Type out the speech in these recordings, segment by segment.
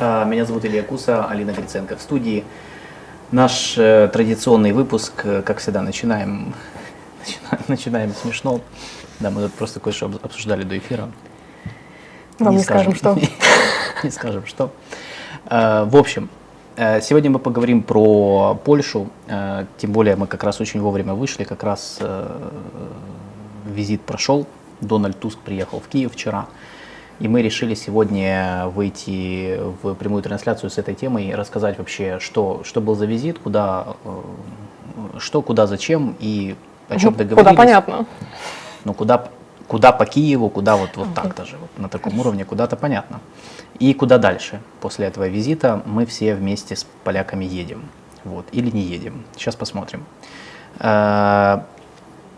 А, Меня зовут Илья Куса, Алина Гриценко в студии. Наш э, традиционный выпуск, э, как всегда, начинаем, начинаем, начинаем смешно. Да, мы тут просто кое-что об- обсуждали до эфира. Вам не скажем, что. Не скажем, что. Э, В общем, э, сегодня мы поговорим про Польшу. Тем более мы как раз очень вовремя вышли, как раз визит прошел. Дональд Туск приехал в Киев вчера. И мы решили сегодня выйти в прямую трансляцию с этой темой и рассказать вообще, что, что был за визит, куда, э, что, куда, зачем и о чем договорились. Куда понятно. Ну, куда, куда по Киеву, куда вот, вот так даже, вот на таком уровне, куда-то понятно. И куда дальше после этого визита мы все вместе с поляками едем. Вот, или не едем. Сейчас посмотрим.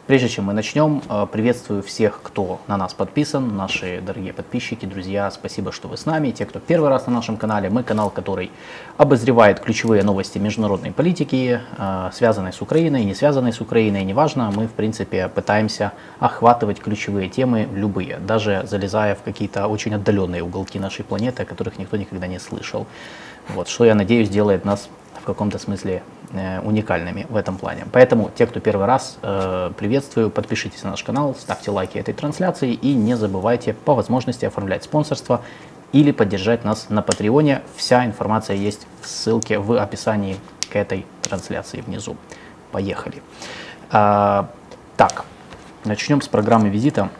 Прежде чем мы начнем, э, приветствую всех, кто на нас подписан, наши дорогие подписчики, друзья, спасибо, что вы с нами. Те, кто первый раз на нашем канале, мы канал, который обозревает ключевые новости международной политики, э, связанные с Украиной, не связанные с Украиной, неважно. Мы, в принципе, пытаемся охватывать ключевые темы любые, даже залезая в какие-то очень отдаленные уголки нашей планеты, о которых никто никогда не слышал. Вот, что, я надеюсь, делает нас в каком-то смысле уникальными в этом плане. Поэтому те, кто первый раз, э, приветствую, подпишитесь на наш канал, ставьте лайки этой трансляции и не забывайте по возможности оформлять спонсорство или поддержать нас на Патреоне. Вся информация есть в ссылке в описании к этой трансляции внизу. Поехали. А, так, начнем с программы визита.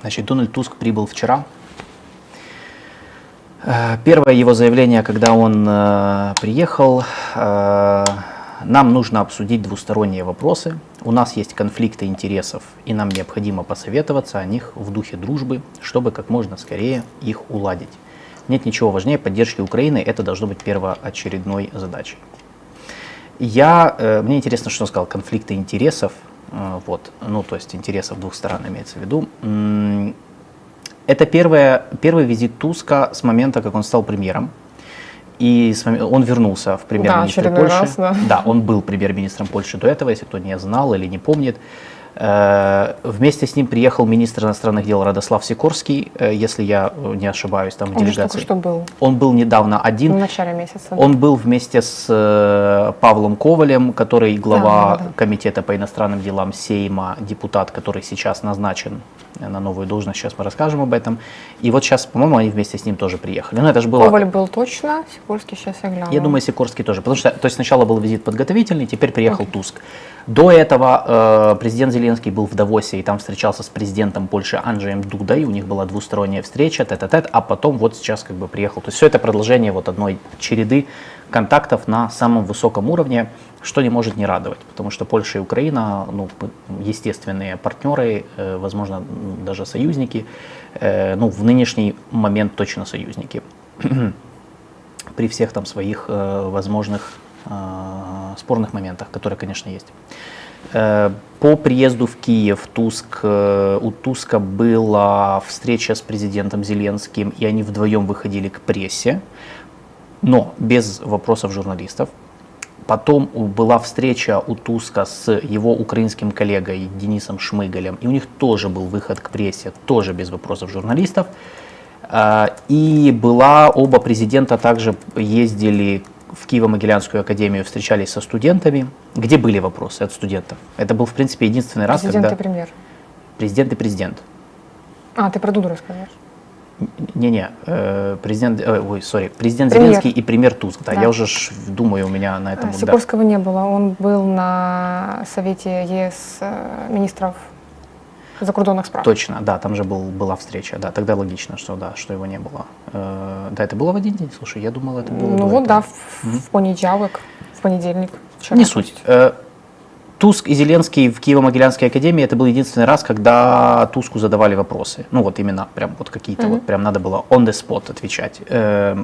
Значит, Дональд Туск прибыл вчера Э, Первое его заявление, когда он э, приехал, э, нам нужно обсудить двусторонние вопросы. У нас есть конфликты интересов, и нам необходимо посоветоваться о них в духе дружбы, чтобы как можно скорее их уладить. Нет ничего важнее поддержки Украины, это должно быть первоочередной задачей. Я, э, мне интересно, что он сказал, конфликты интересов, э, вот, ну, то есть интересов двух сторон имеется в виду. Это первое, первый визит Туска с момента, как он стал премьером. И он вернулся в премьер-министр очередной Польши. раз, да. Да, он был премьер-министром Польши до этого, если кто не знал или не помнит. Э, Вместе с ним приехал министр иностранных дел Радослав Сикорский, э, если я э, не ошибаюсь, там в Он делегации. что был. Он был недавно один. В начале месяца. Он был вместе с Павлом Ковалем, который глава Да, да, да. комитета по иностранным делам Сейма, депутат, который сейчас назначен на новую должность. Сейчас мы расскажем об этом. И вот сейчас, по-моему, они вместе с ним тоже приехали. Ну, это же было... Коваль был точно, Сикорский сейчас я гляну. Я думаю, Сикорский тоже. Потому что то есть сначала был визит подготовительный, теперь приехал Туск. До этого э, президент Зеленский был в Давосе и там встречался с президентом Польши Анджеем Дудой. У них была двусторонняя встреча, тет-а-тет, а потом вот сейчас как бы приехал. То есть все это продолжение вот одной череды контактов на самом высоком уровне, что не может не радовать. Потому что Польша и Украина, ну, естественные партнеры, э, возможно, даже союзники. Э, ну, в нынешний момент точно союзники при всех там своих э, возможных спорных моментах, которые, конечно, есть. Э, По приезду в Киев Туск, э, у Туска была встреча с президентом Зеленским, и они вдвоем выходили к прессе, но без вопросов журналистов. Потом была встреча у Туска с его украинским коллегой Денисом Шмыгалем, и у них тоже был выход к прессе, тоже без вопросов журналистов. А, И была, оба президента также ездили в Киево-Могилянскую академию, встречались со студентами, где были вопросы от студентов. Это был, в принципе, единственный раз, Президент когда и премьер. президент и президент. А, ты про Дуду расскажешь. Не-не, э, президент, э, ой, сори, президент Премьер. Зеленский и премьер Туск. Да, Да. я уже ж думаю, у меня на этом... А, вот, да. Сикорского не было. Он был на совете ЕС э, министров закордонных справ. Точно, да, там же был, была встреча, да, тогда логично, что да, что его не было. Э, да, это было в один день, слушай, я думал, это было Ну вот, да, в, в понедельник, в понедельник. вчера. Не суть. Э, Туск и Зеленский в Киево-Могилянской академии это был единственный раз, когда Туску задавали вопросы. Ну вот именно прям вот какие-то вот прям надо было on the spot отвечать. Э,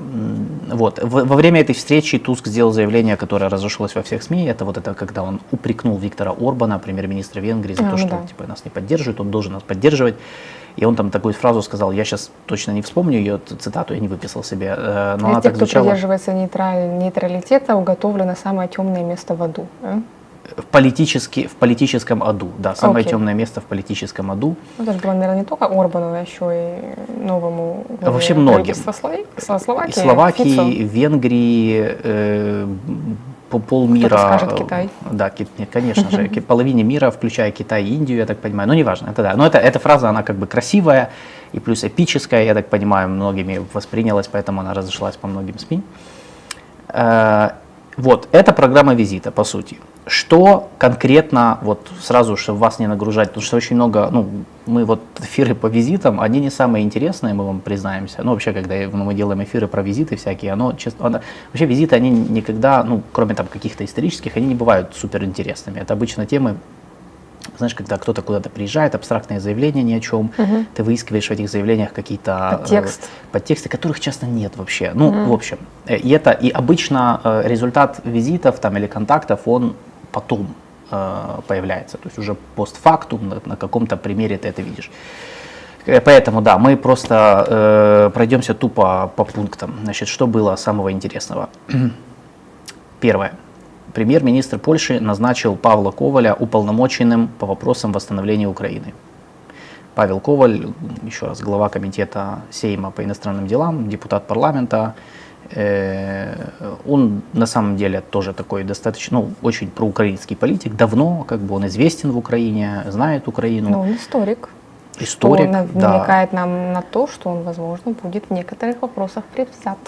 вот В- во время этой встречи Туск сделал заявление, которое разошлось во всех СМИ. Это вот это когда он упрекнул Виктора Орбана, премьер-министра Венгрии, за А, то, что да. типа нас не поддерживает, он должен нас поддерживать. И он там такую фразу сказал, я сейчас точно не вспомню ее цитату, я не выписал себе, э, но Для она тех, так кто звучала. придерживается нейтраль- нейтралитета, уготовлено самое темное место в аду. э? В, политически, в политическом аду, да, самое Окей. темное место в политическом аду. Ну, это же было, наверное, не только Орбану, а еще и новому А вообще многим. Словакии, Словакии, Фицо. Венгрии, э, по полмира. скажет э, Китай. Да, конечно же, половине мира, включая Китай и Индию, я так понимаю. Но неважно, это да. Но это, эта фраза, она как бы красивая и плюс эпическая, я так понимаю, многими воспринялась, поэтому она разошлась по многим СМИ. Вот, это программа визита, по сути. Что конкретно, вот сразу, чтобы вас не нагружать, потому что очень много, ну, мы вот эфиры по визитам, они не самые интересные, мы вам признаемся. Ну, вообще, когда ну, мы делаем эфиры про визиты всякие, оно, честно, оно- вообще визиты, они никогда, ну, кроме там каких-то исторических, они не бывают супер интересными. Это обычно темы, знаешь, когда кто-то куда-то приезжает, абстрактные заявления ни о чем, ты выискиваешь в этих заявлениях какие-то э, Подтекст. подтексты, которых часто нет вообще. Ну, в общем, э, и это и обычно э, результат визитов там или контактов он потом э, появляется, то есть уже постфактум на, на каком-то примере ты это видишь. Э, Поэтому да, мы просто э, пройдемся тупо по пунктам. Значит, что было самого интересного? Первое. Премьер-министр Польши назначил Павла Коваля уполномоченным по вопросам восстановления Украины. Павел Коваль, еще раз, глава комитета Сейма по иностранным делам, депутат парламента. Э, Он на самом деле тоже такой достаточно, ну, очень проукраинский политик, давно, как бы он известен в Украине, знает Украину, Ну, он историк. историк. Что да. намекает нам на то, что он, возможно, будет в некоторых вопросах предвзят.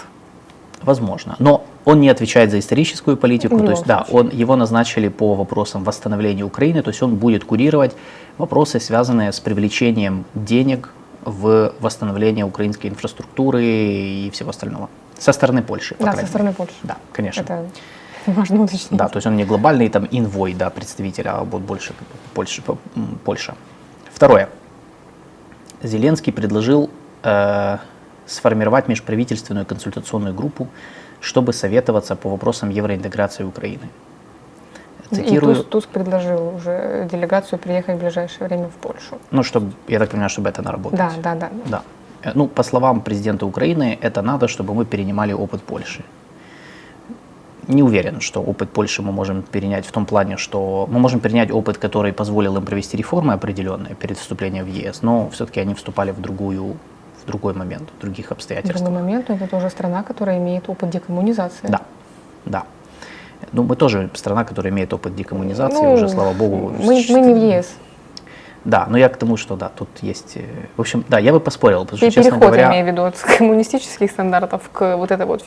Возможно. Но он не отвечает за историческую политику. То есть, да, он, его назначили по вопросам восстановления Украины. То есть он будет курировать вопросы, связанные с привлечением денег в восстановление украинской инфраструктуры и всего остального. Со стороны Польши, по Да, со стороны мере. Польши. Да, конечно. Это важно уточнить. Да, то есть он не глобальный там инвой, да, представитель, а вот больше Польша. Польша. Второе. Зеленский предложил э, сформировать межправительственную консультационную группу, чтобы советоваться по вопросам евроинтеграции Украины. И Цитирую, Туск, Туск предложил уже делегацию приехать в ближайшее время в Польшу. ну, чтобы, я так понимаю, чтобы это наработать. Да, да, да. Да. Э, Ну, по словам президента Украины, это надо, чтобы мы перенимали опыт Польши. Не уверен, что опыт Польши мы можем перенять в том плане, что мы можем перенять опыт, который позволил им провести реформы определенные перед вступлением в ЕС, но все-таки они вступали в другую в другой момент, в других В обстоятельствах. другой момент, но это тоже страна, которая имеет опыт декоммунизации. Да, да. Ну, мы тоже страна, которая имеет опыт декоммунизации, Ну, уже, слава богу. Мы, мы не в ЕС. Да, но я к тому, что да, тут есть... э, В общем, да, я бы поспорил, потому что, И честно переход, говоря... я имею в виду, от коммунистических стандартов к вот это вот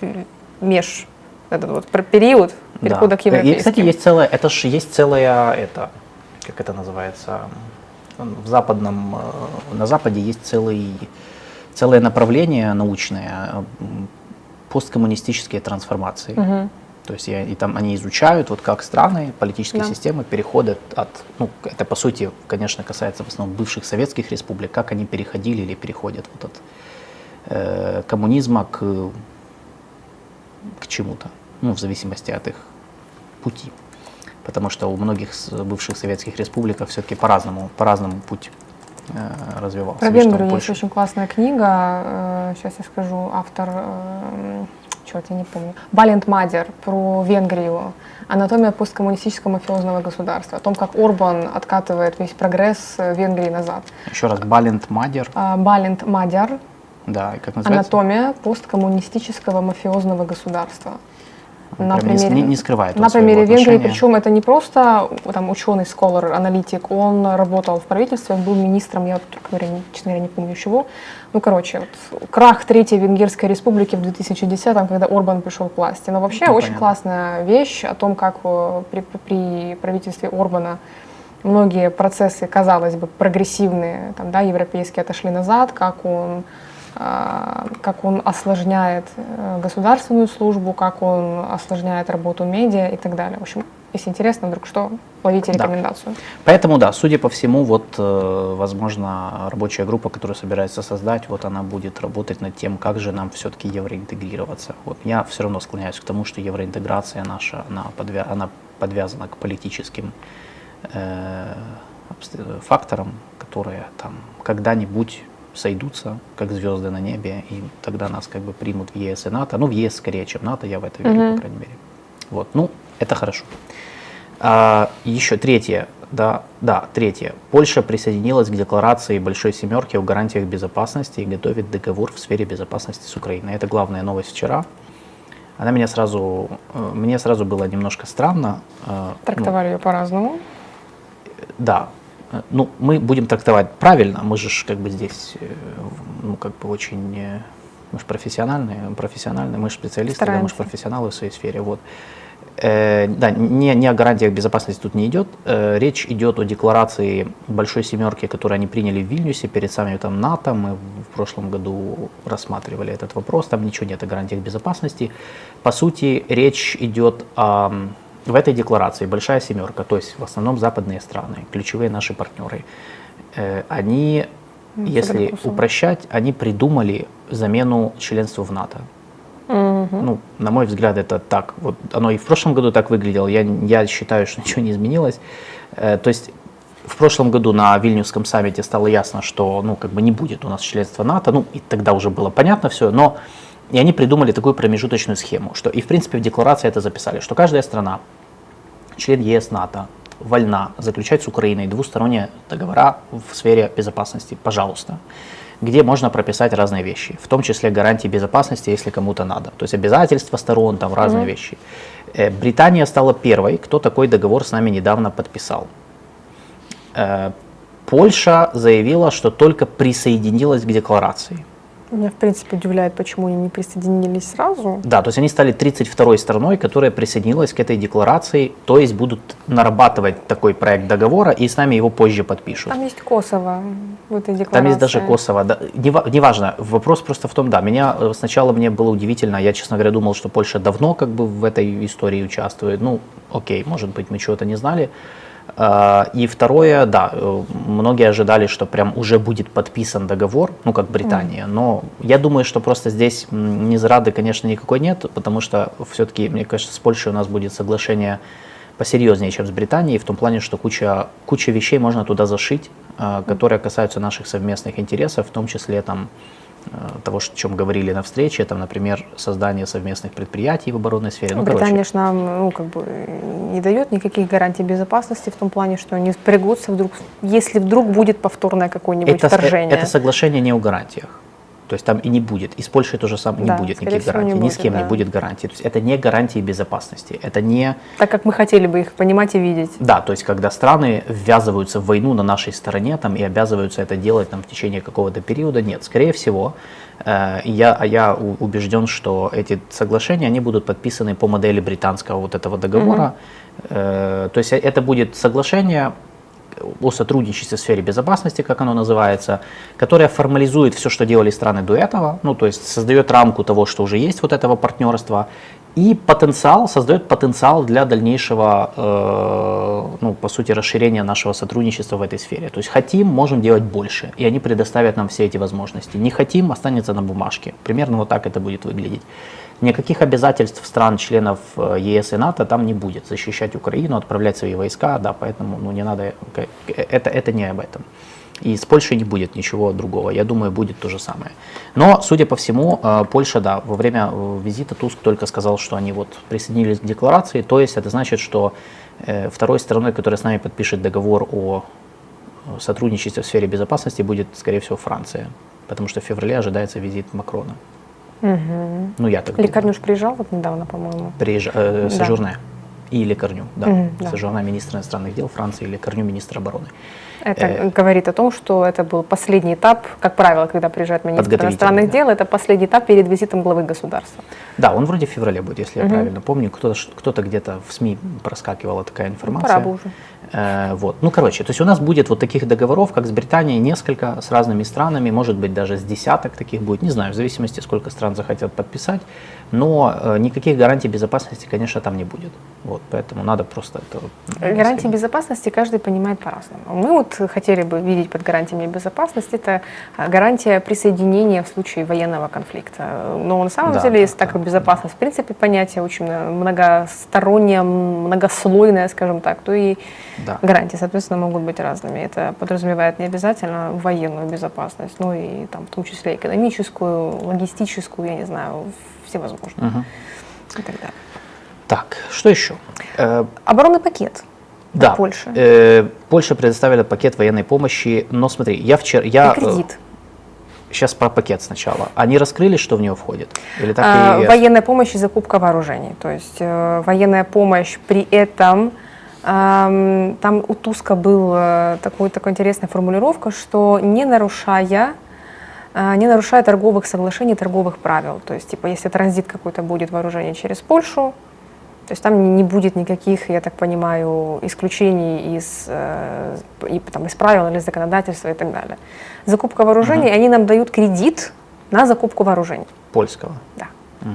меж, этот вот период перехода к И, европейским. кстати, есть целая, это же есть целая, это, как это называется, в западном, э, на Западе есть целый, целое направление научное, м, посткоммунистические трансформации. Мгм. То есть и там они изучают, вот как страны, политические Да. системы переходят от, ну, это по сути, конечно, касается в основном бывших советских республик, как они переходили или переходят вот от э, коммунизма к, к чему-то, ну, в зависимости от их пути. Потому что у многих бывших советских республиках все-таки по-разному, по-разному путь э, развивался. Про Венгрию есть очень классная книга, сейчас я скажу, автор, черт, я не помню, Балент Мадер про Венгрию, анатомия посткоммунистического мафиозного государства, о том, как Орбан откатывает весь прогресс э, Венгрии назад. Еще раз, Балент Мадер, Балент Мадер, да, и как называется? анатомия посткоммунистического мафиозного государства. Он прям не- не- не скрывает на примере Венгрии, причем это не просто там ученый, сколор, аналитик, он работал в правительстве, он был министром, я, говоря, честно говоря, не помню чего. Ну, короче, вот, крах Третьей Венгерской республики в 2010-м, когда Орбан пришел к власти. Но вообще Ну, очень понятно. классная вещь о том, как э, при, при правительстве Орбана многие процессы, казалось бы, прогрессивные, там, да, европейские отошли назад, как он как он осложняет э, государственную службу, как он осложняет работу медиа и так далее. В общем, если интересно, вдруг что, ловите Да. рекомендацию. Поэтому, да, судя по всему, вот, э, возможно, рабочая группа, которую собирается создать, вот она будет работать над тем, как же нам все-таки евроинтегрироваться. Вот я все равно склоняюсь к тому, что евроинтеграция наша, она, подвя- она подвязана к политическим э, факторам, которые там когда-нибудь сойдутся, как звезды на небе, и тогда нас как бы примут в ЕС и НАТО. Ну, в ЕС скорее, чем НАТО, я в это верю, Мгм. по крайней мере. Вот, ну, это хорошо. А, еще третье, да, да, третье. Польша присоединилась к декларации Большой Семерки о гарантиях безопасности и готовит договор в сфере безопасности с Украиной. Это главная новость вчера. Она меня сразу, э, мне сразу было немножко странно. э, ну, Трактовали ее по-разному. да, ну, мы будем трактовать правильно, мы же как бы здесь, э, ну, как бы очень, э, мы же профессиональные, профессиональные, мы же специалисты, да, мы же профессионалы в своей сфере, вот. Э, да, не, не о гарантиях безопасности тут не идет, Э, речь идет о декларации Большой Семерки, которую они приняли в Вильнюсе перед саммитом НАТО, мы в прошлом году рассматривали этот вопрос, там ничего нет о гарантиях безопасности. По сути, речь идет о в этой декларации Большая Семерка, то есть в основном западные страны, ключевые наши партнеры, э, они, М, если упрощать, они придумали замену членству в НАТО. Мгм. Ну, на мой взгляд, это так. Вот оно и в прошлом году так выглядело. Я, я считаю, что ничего не изменилось. Э, то есть в прошлом году на Вильнюсском саммите стало ясно, что ну, как бы не будет у нас членства НАТО. Ну, и тогда уже было понятно все. Но и они придумали такую промежуточную схему, что и в принципе в декларации это записали, что каждая страна, член ЕС НАТО, вольна заключать с Украиной двусторонние договора в сфере безопасности, пожалуйста, где можно прописать разные вещи, в том числе гарантии безопасности, если кому-то надо, то есть обязательства сторон, там разные вещи. Э, Британия стала первой, кто такой договор с нами недавно подписал. Э, Польша заявила, что только присоединилась к декларации. Меня, в принципе, удивляет, почему они не присоединились сразу. Да, то есть они стали 32-й страной, которая присоединилась к этой декларации, то есть будут нарабатывать такой проект договора и с нами его позже подпишут. Там есть Косово в этой декларации. Там есть даже Косово. Да, нева- неважно, вопрос просто в том, да, меня э, сначала мне было удивительно, я, честно говоря, думал, что Польша давно как бы в этой истории участвует. Ну, окей, может быть, мы чего-то не знали. А, И второе, да, э, многие ожидали, что прям уже будет подписан договор, ну, как Британия, но я думаю, что просто здесь м, незрады, конечно, никакой нет, потому что все-таки, мне кажется, с Польшей у нас будет соглашение посерьезнее, чем с Британией, в том плане, что куча, куча вещей можно туда зашить, э, которые касаются наших совместных интересов, в том числе там того, ш- о чем говорили на встрече, там, например, создание совместных предприятий в оборонной сфере. Ну, Британия короче, нам ну, как бы не дает никаких гарантий безопасности в том плане, что они спрягутся вдруг, если вдруг будет повторное какое-нибудь это, с- вторжение. это соглашение не о гарантиях. То есть там и не будет. И с Польшей тоже самое не Да, будет скорее никаких не гарантий. Ни с будет, кем не да. будет гарантий. То есть это не гарантии безопасности. Это не Так как мы хотели бы их понимать и видеть. Да, то есть когда страны ввязываются в войну на нашей стороне там, и обязываются это делать там, в течение какого-то периода, нет. Скорее всего, э, я, а я убежден, что эти соглашения они будут подписаны по модели британского вот этого договора. Э, то есть это будет соглашение о сотрудничестве в сфере безопасности, как оно называется, которое формализует все, что делали страны до этого, ну, то есть создает рамку того, что уже есть вот этого партнерства, и потенциал, создает потенциал для дальнейшего, э, ну, по сути, расширения нашего сотрудничества в этой сфере. То есть хотим, можем делать больше, и они предоставят нам все эти возможности. Не хотим, останется на бумажке. Примерно вот так это будет выглядеть. Никаких обязательств стран-членов э, ЕС и НАТО там не будет. Защищать Украину, отправлять свои войска, да, поэтому ну, не надо, это, это не об этом. И с Польшей не будет ничего другого. Я думаю, будет то же самое. Но, судя по всему, э, Польша, да, во время э, визита Туск только сказал, что они вот присоединились к декларации. То есть это значит, что второй стороной, которая с нами подпишет договор о сотрудничестве в сфере безопасности, будет, скорее всего, Франция. Потому что в феврале ожидается визит Макрона. Мгм. Ну, я так думаю. Лекарнюш приезжал вот недавно, по-моему. Приезж... э, Да. Сожурне. И Лекарню, да. Мгм, да. Сожурне министр иностранных дел Франции и Лекарню министр обороны. Это Э. говорит о том, что это был последний этап, как правило, когда приезжает министр иностранных да. дел, это последний этап перед визитом главы государства. Да, он вроде в феврале будет, если Мгм. я правильно помню. Кто-то, кто-то где-то в СМИ проскакивала такая информация. Пора бы уже. Э, вот. Ну, короче, то есть у нас будет вот таких договоров, как с Британией, несколько с разными странами, может быть, даже с десяток таких будет, не знаю, в зависимости, сколько стран захотят подписать, но э, никаких гарантий безопасности, конечно, там не будет. Вот, поэтому надо просто это... вот, Гарантии сказать. безопасности каждый понимает по-разному. Мы вот хотели бы видеть под гарантиями безопасности это а, гарантия присоединения в случае военного конфликта. Но на самом Да, деле, да, есть так да, безопасность, в принципе, понятие очень многостороннее, многослойное, скажем так, то и Да. гарантии, соответственно, могут быть разными. Это подразумевает не обязательно военную безопасность, но и там, в том числе экономическую, логистическую, я не знаю, всевозможные Мгм. и так далее. Так, что еще? Э, Оборонный пакет. Да, Польши? э, Польша предоставила пакет военной помощи, но смотри, я вчера... Я, И кредит. Сейчас про пакет сначала. Они раскрыли, что в него входит? Или так А, и... Военная помощь и закупка вооружений. То есть э, военная помощь при этом ам, там у Туска был э, такой, такая интересная формулировка, что не нарушая э, не нарушая торговых соглашений, торговых правил. То есть, типа, если транзит какой-то будет вооружение через Польшу, то есть там не будет никаких, я так понимаю, исключений из, э, и, там, из правил или законодательства и так далее. Закупка вооружений, они нам дают кредит на закупку вооружений. Польского. Да. Э,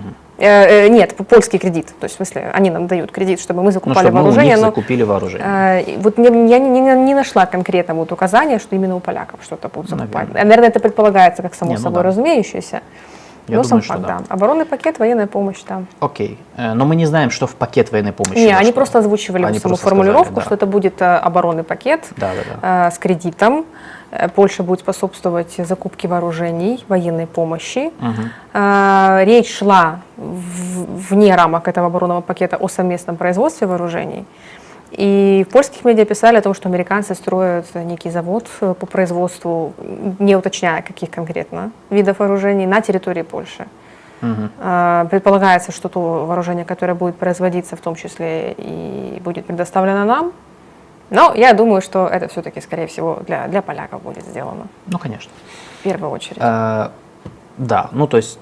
э, нет, п- польский кредит. То есть, в смысле, они нам дают кредит, чтобы мы Ну, закупали чтобы мы у вооружение. них но, закупили вооружение. э, вот не- я не, не- не нашла конкретно вот указания, что именно у поляков что-то будут закупать. Наверное. Наверное, это предполагается как само Не, ну собой да. разумеющееся. Я но думаю, сам что факт, да. да. Оборонный пакет, военная помощь там. Окей. Э, Но мы не знаем, что в пакет военной помощи. Не, они просто озвучивали Они саму просто формулировку, сказали, да. что это будет э, оборонный пакет Да, да, да. э, с кредитом. Э, Польша будет способствовать закупке вооружений, военной помощи. Э, Речь шла в- вне рамок этого оборонного пакета о совместном производстве вооружений. И в польских медиа писали о том, что американцы строят некий завод э, по производству, не уточняя, каких конкретно видов вооружений, на территории Польши. Э, Предполагается, что то вооружение, которое будет производиться, в том числе и будет предоставлено нам. Но я думаю, что это все-таки, скорее всего, для, для поляков будет сделано Ну, конечно. в первую очередь. Э, Да, ну то есть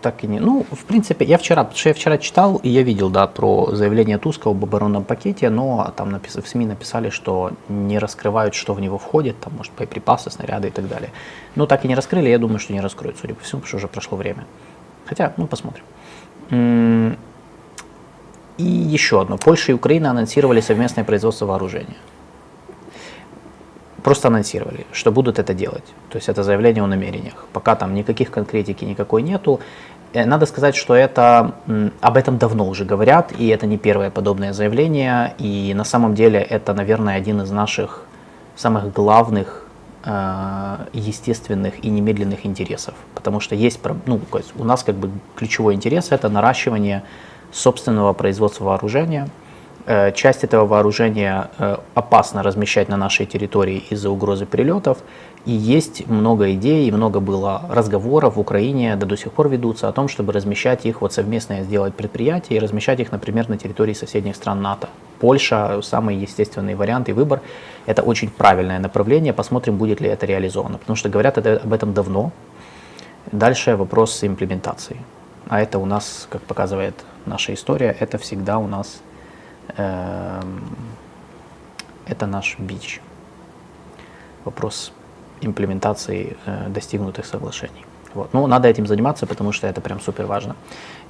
так и не. Ну, в принципе, я вчера, потому что я вчера читал, и я видел, да, про заявление Туска об оборонном пакете, но там напис- в СМИ написали, что не раскрывают, что в него входит, там, может, боеприпасы, снаряды и так далее. Ну, так и не раскрыли, я думаю, что не раскроют, судя по всему, потому что уже прошло время. Хотя, ну, посмотрим. И еще одно. Польша и Украина анонсировали совместное производство вооружения просто анонсировали, что будут это делать. То есть это заявление о намерениях. Пока там никаких конкретики никакой нету. Э, Надо сказать, что это об этом давно уже говорят, и это не первое подобное заявление. И на самом деле это, наверное, один из наших самых главных э, естественных и немедленных интересов. Потому что есть, ну, у нас как бы ключевой интерес это наращивание собственного производства вооружения, Э, Часть этого вооружения э, опасно размещать на нашей территории из-за угрозы прилетов. И есть много идей, и много было разговоров в Украине, да до сих пор ведутся, о том, чтобы размещать их, вот совместное сделать предприятие и размещать их, например, на территории соседних стран НАТО. Польша – самый естественный вариант и выбор. Это очень правильное направление. Посмотрим, будет ли это реализовано. Потому что говорят об этом давно. Дальше вопрос имплементации. А это у нас, как показывает наша история, это всегда у нас Эм, это наш бич. Вопрос имплементации э, достигнутых соглашений. Вот. Но надо этим заниматься, потому что это прям супер важно.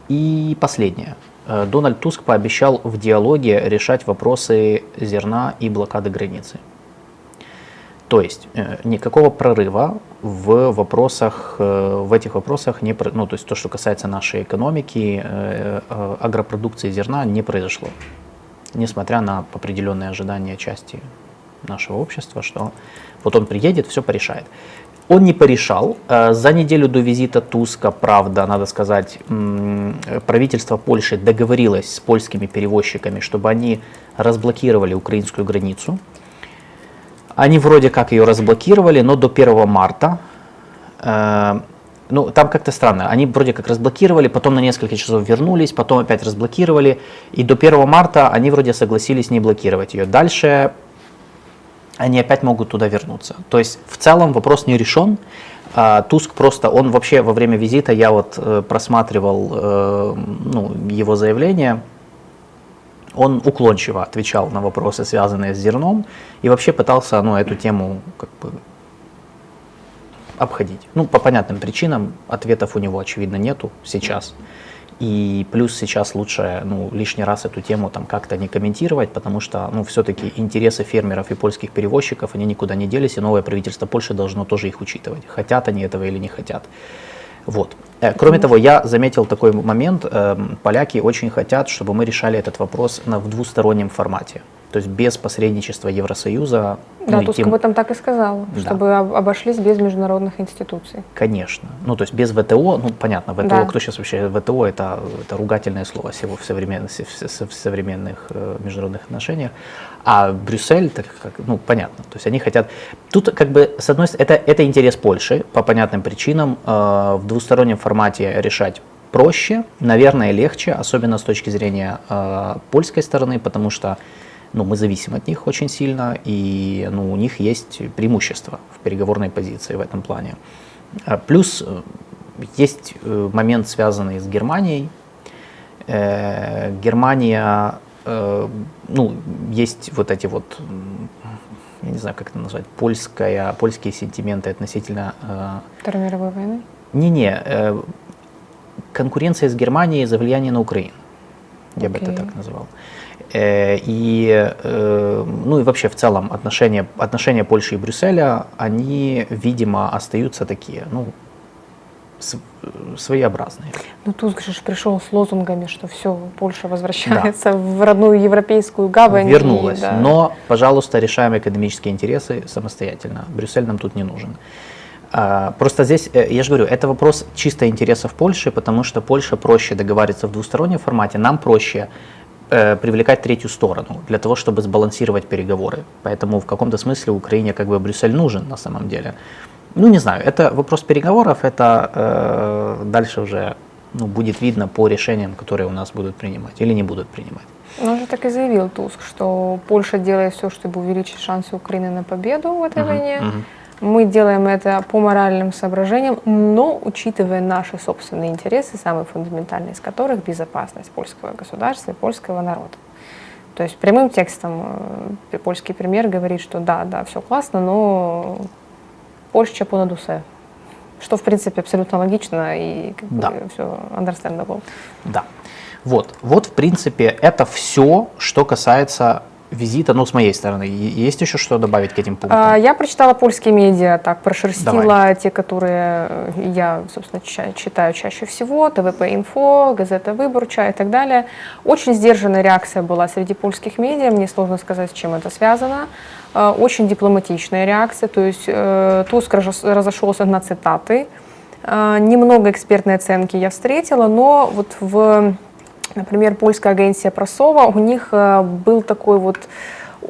И последнее. Э, Дональд Туск пообещал в диалоге решать вопросы зерна и блокады границы. То есть э, никакого прорыва в вопросах, э, в этих вопросах не, ну то есть то, что касается нашей экономики, э, агропродукции зерна не произошло несмотря на определенные ожидания части нашего общества, что вот он приедет, все порешает. Он не порешал. За неделю до визита Туска, правда, надо сказать, правительство Польши договорилось с польскими перевозчиками, чтобы они разблокировали украинскую границу. Они вроде как ее разблокировали, но до 1 марта э, ну, там как-то странно. Они вроде как разблокировали, потом на несколько часов вернулись, потом опять разблокировали. И до 1 марта они вроде согласились не блокировать ее. Дальше они опять могут туда вернуться. То есть в целом вопрос не решен. А, Туск просто, он вообще во время визита, я вот э, просматривал э, ну, его заявление, он уклончиво отвечал на вопросы, связанные с зерном, и вообще пытался ну, эту тему как бы обходить. Ну, по понятным причинам ответов у него, очевидно, нету сейчас. И плюс сейчас лучше ну, лишний раз эту тему там как-то не комментировать, потому что ну, все-таки интересы фермеров и польских перевозчиков, они никуда не делись, и новое правительство Польши должно тоже их учитывать. Хотят они этого или не хотят. Вот. Э, Кроме того, я заметил такой момент. эм, Поляки очень хотят, чтобы мы решали этот вопрос на, в двустороннем формате. То есть без посредничества Евросоюза Да, ну, Туск идти- об этом так и сказал, Да. чтобы об- обошлись без международных институций. Конечно. Ну, то есть без ВТО, ну, понятно, ВТО, Да. кто сейчас вообще, ВТО это, это ругательное слово всего в современных, в современных э, международных отношениях. А Брюссель, так как, ну, понятно, то есть они хотят, тут как бы, с одной стороны, это, это интерес Польши, по понятным причинам, э, в двустороннем формате решать проще, наверное, легче, особенно с точки зрения э, польской стороны, потому что ну, мы зависим от них очень сильно, и ну, у них есть преимущество в переговорной позиции в этом плане. А Плюс э, есть э, момент, связанный с Германией. Э, Германия, ну, есть вот эти вот, я не знаю, как это назвать, польская, польские сентименты относительно Второй мировой войны. не-не, конкуренция с Германией за влияние на Украину. Я бы это так называл. Э, И, э, ну и вообще в целом отношения, отношения Польши и Брюсселя, они, видимо, остаются такие, ну, э, своеобразные. Ну, Туск же пришел с лозунгами, что все, Польша возвращается в родную европейскую гавань. и, Вернулась. да. Но, пожалуйста, решаем экономические интересы самостоятельно. Брюссель нам тут не нужен. А, Просто здесь, э, я же говорю, это вопрос чисто интересов Польши, потому что Польша проще договариваться в двустороннем формате, нам проще э, привлекать третью сторону для того, чтобы сбалансировать переговоры. Поэтому в каком-то смысле Украине как бы Брюссель нужен на самом деле. Ну, не знаю, это вопрос переговоров, это э, дальше уже ну, будет видно по решениям, которые у нас будут принимать или не будут принимать. Он же так и заявил Туск, что Польша делает все, чтобы увеличить шансы Украины на победу в этой Мгм, войне. мгм. Мы делаем это по моральным соображениям, но учитывая наши собственные интересы, самые фундаментальные из которых безопасность польского государства и польского народа. То есть прямым текстом э, польский премьер говорит, что да, да, все классно, но Польша понад усе. Что, в принципе, абсолютно логично и как Да. бы все understandable. Да. Вот, вот, в принципе, это все, что касается визита, ну, с моей стороны. Есть еще что добавить к этим пунктам? А, Я прочитала польские медиа, так, прошерстила Давай. те, которые э, я, собственно, ча- читаю чаще всего, ТВП-инфо, газета «Выборча» и так далее. Очень сдержанная реакция была среди польских медиа, мне сложно сказать, с чем это связано. Э, Очень дипломатичная реакция, то есть э, Туск разошелся на цитаты. Немного экспертной оценки я встретила, но вот в Например, польская агенция Просова, у них э, был такой вот